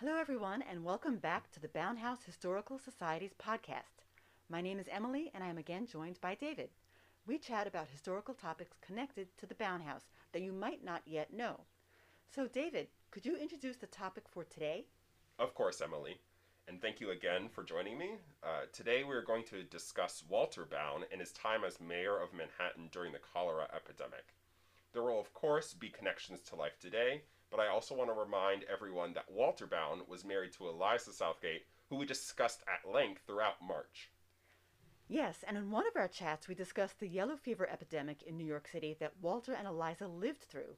Hello, everyone, and welcome back to the Bowne House Historical Society's podcast. My name is Emily, and I am again joined by David. We chat about historical topics connected to the Bowne House that you might not yet know. So, David, could you introduce the topic for today? Of course, Emily. And thank you again for joining me. Uh, today we are going to discuss Walter Bowne and his time as mayor of Manhattan during the cholera epidemic. There will, of course, be connections to life today, but I also want to remind everyone that Walter Bowne was married to Eliza Southgate, who we discussed at length throughout March. Yes, and in one of our chats, we discussed the yellow fever epidemic in New York City that Walter and Eliza lived through.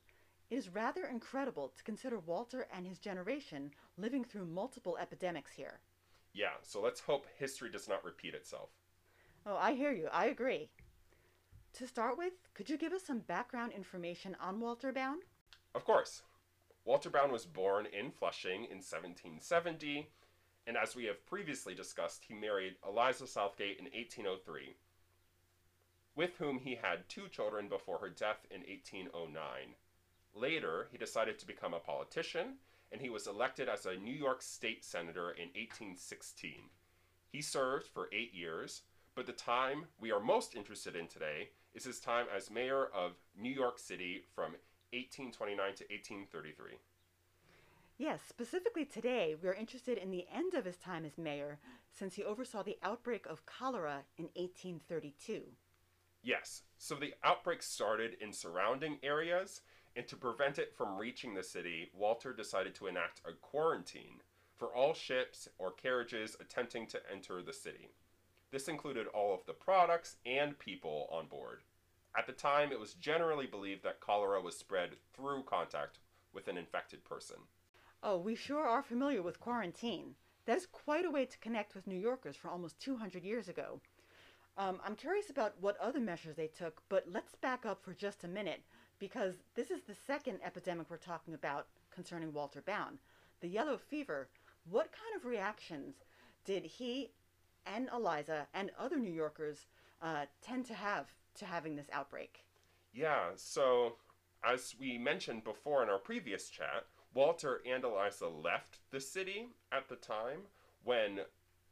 It is rather incredible to consider Walter and his generation living through multiple epidemics here. Yeah, so let's hope history does not repeat itself. Oh, I hear you. I agree. To start with, could you give us some background information on Walter Bowne? Of course. Walter Bowne was born in Flushing in 1770, and as we have previously discussed, he married Eliza Southgate in 1803, with whom he had two children before her death in 1809. Later, he decided to become a politician, and he was elected as a New York State Senator in 1816. He served for eight years, but the time we are most interested in today is his time as mayor of New York City from 1829 to 1833. Yes, specifically today, we are interested in the end of his time as mayor since he oversaw the outbreak of cholera in 1832. Yes, so the outbreak started in surrounding areas, and to prevent it from reaching the city, Walter decided to enact a quarantine for all ships or carriages attempting to enter the city. This included all of the products and people on board. At the time, it was generally believed that cholera was spread through contact with an infected person. Oh, we sure are familiar with quarantine. That is quite a way to connect with New Yorkers for almost 200 years ago. Um, I'm curious about what other measures they took, but let's back up for just a minute because this is the second epidemic we're talking about concerning Walter Bowne. The yellow fever. What kind of reactions did he and Eliza and other New Yorkers uh, tend to have to having this outbreak? Yeah, so as we mentioned before in our previous chat, Walter and Eliza left the city at the time when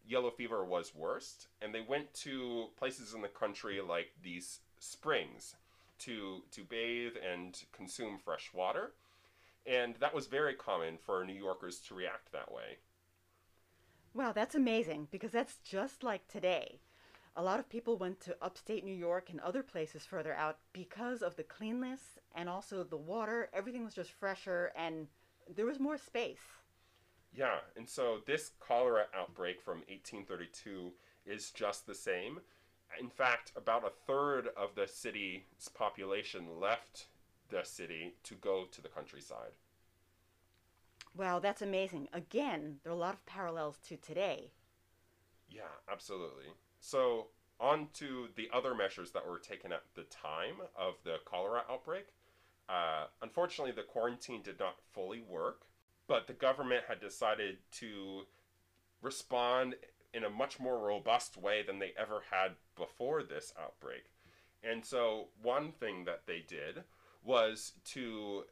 yellow fever was worst, and they went to places in the country like these springs to to bathe and consume fresh water. And that was very common for New Yorkers to react that way. Wow, that's amazing because that's just like today. A lot of people went to upstate New York and other places further out because of the cleanness and also the water. Everything was just fresher and there was more space. Yeah, and so this cholera outbreak from 1832 is just the same. In fact, about a third of the city's population left the city to go to the countryside. Wow, that's amazing. Again, there are a lot of parallels to today. Yeah, absolutely. So, on to the other measures that were taken at the time of the cholera outbreak. Uh, unfortunately, the quarantine did not fully work, but the government had decided to respond in a much more robust way than they ever had before this outbreak. And so, one thing that they did was to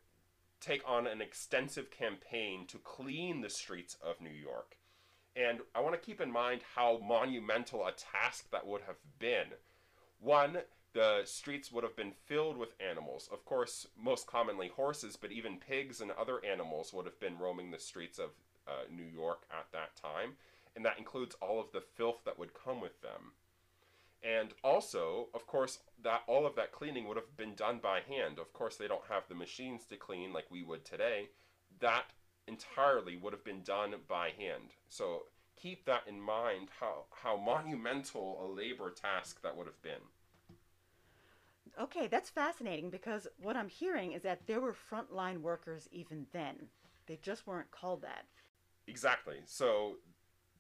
take on an extensive campaign to clean the streets of New York. And I want to keep in mind how monumental a task that would have been. One, the streets would have been filled with animals. Of course, most commonly horses, but even pigs and other animals would have been roaming the streets of uh, New York at that time. And that includes all of the filth that would come with them. And also, of course, that all of that cleaning would have been done by hand. Of course, they don't have the machines to clean like we would today. That entirely would have been done by hand. So keep that in mind how how monumental a labor task that would have been. Okay, that's fascinating because what I'm hearing is that there were frontline workers even then. They just weren't called that. Exactly. So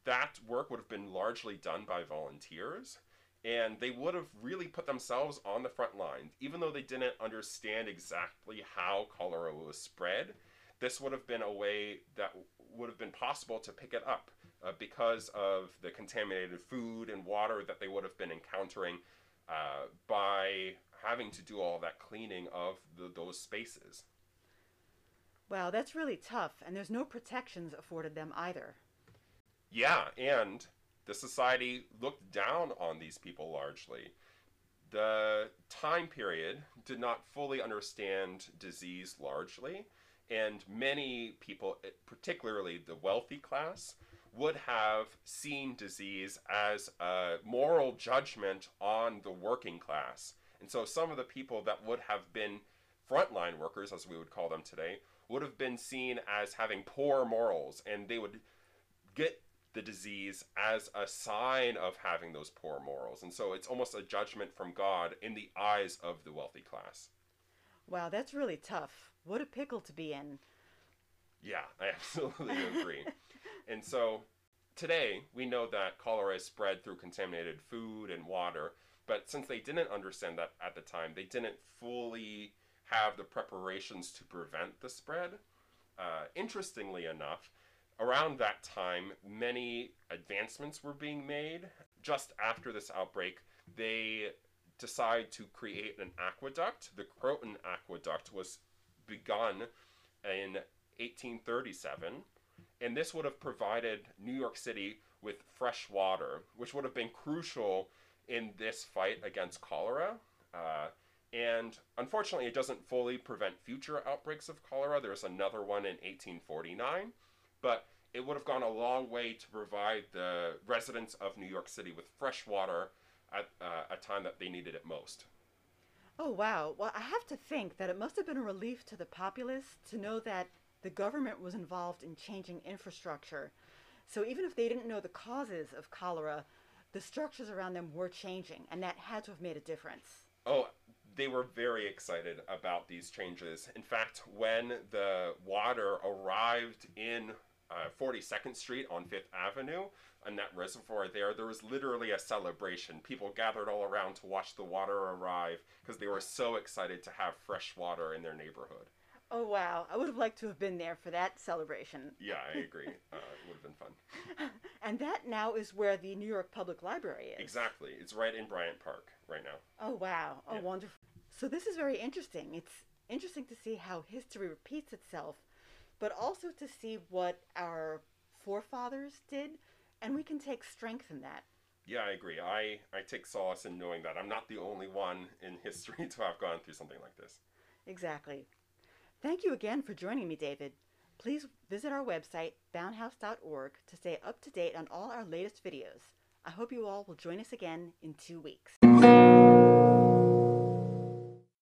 that work would have been largely done by volunteers and they would have really put themselves on the front line even though they didn't understand exactly how cholera was spread this would have been a way that would have been possible to pick it up uh, because of the contaminated food and water that they would have been encountering uh, by having to do all that cleaning of the, those spaces. Wow, that's really tough, and there's no protections afforded them either. Yeah, and the society looked down on these people largely. The time period did not fully understand disease largely, and many people, eh, particularly the wealthy class, would have seen disease as a moral judgment on the working class. And so some of the people that would have been frontline workers, as we would call them today, would have been seen as having poor morals, and they would get the disease as a sign of having those poor morals. And so it's almost a judgment from God in the eyes of the wealthy class. Wow, that's really tough. What a pickle to be in. Yeah, I absolutely agree. and so today we know that cholera is spread through contaminated food and water, but since they didn't understand that at the time, they didn't fully have the preparations to prevent the spread. Uh, interestingly enough, around that time, many advancements were being made. Just after this outbreak, they decide to create an aqueduct. The Croton Aqueduct was begun in 1837, and this would have provided New York City with fresh water, which would have been crucial in this fight against cholera. Uh, and unfortunately, it doesn't fully prevent future outbreaks of cholera. There's another one in 1849, but it would have gone a long way to provide the residents of New York City with fresh water at uh, a time that they needed it most. Oh, wow. Well, I have to think that it must have been a relief to the populace to know that the government was involved in changing infrastructure. So even if they didn't know the causes of cholera, the structures around them were changing, and that had to have made a difference. Oh, they were very excited about these changes. In fact, when the water arrived in uh, 42nd Street on Fifth Avenue, and that reservoir there, there was literally a celebration. People gathered all around to watch the water arrive because they were so excited to have fresh water in their neighborhood. Oh wow! I would have liked to have been there for that celebration. Yeah, I agree. Uh, it would have been fun. and that now is where the New York Public Library is. Exactly. It's right in Bryant Park right now. Oh wow! Oh yeah. wonderful. So this is very interesting. It's interesting to see how history repeats itself, but also to see what our forefathers did, and we can take strength in that. Yeah, I agree. I, I take solace in knowing that I'm not the only one in history to have gone through something like this. Exactly. Thank you again for joining me, David. Please visit our website, bownehouse.org, to stay up to date on all our latest videos. I hope you all will join us again in two weeks.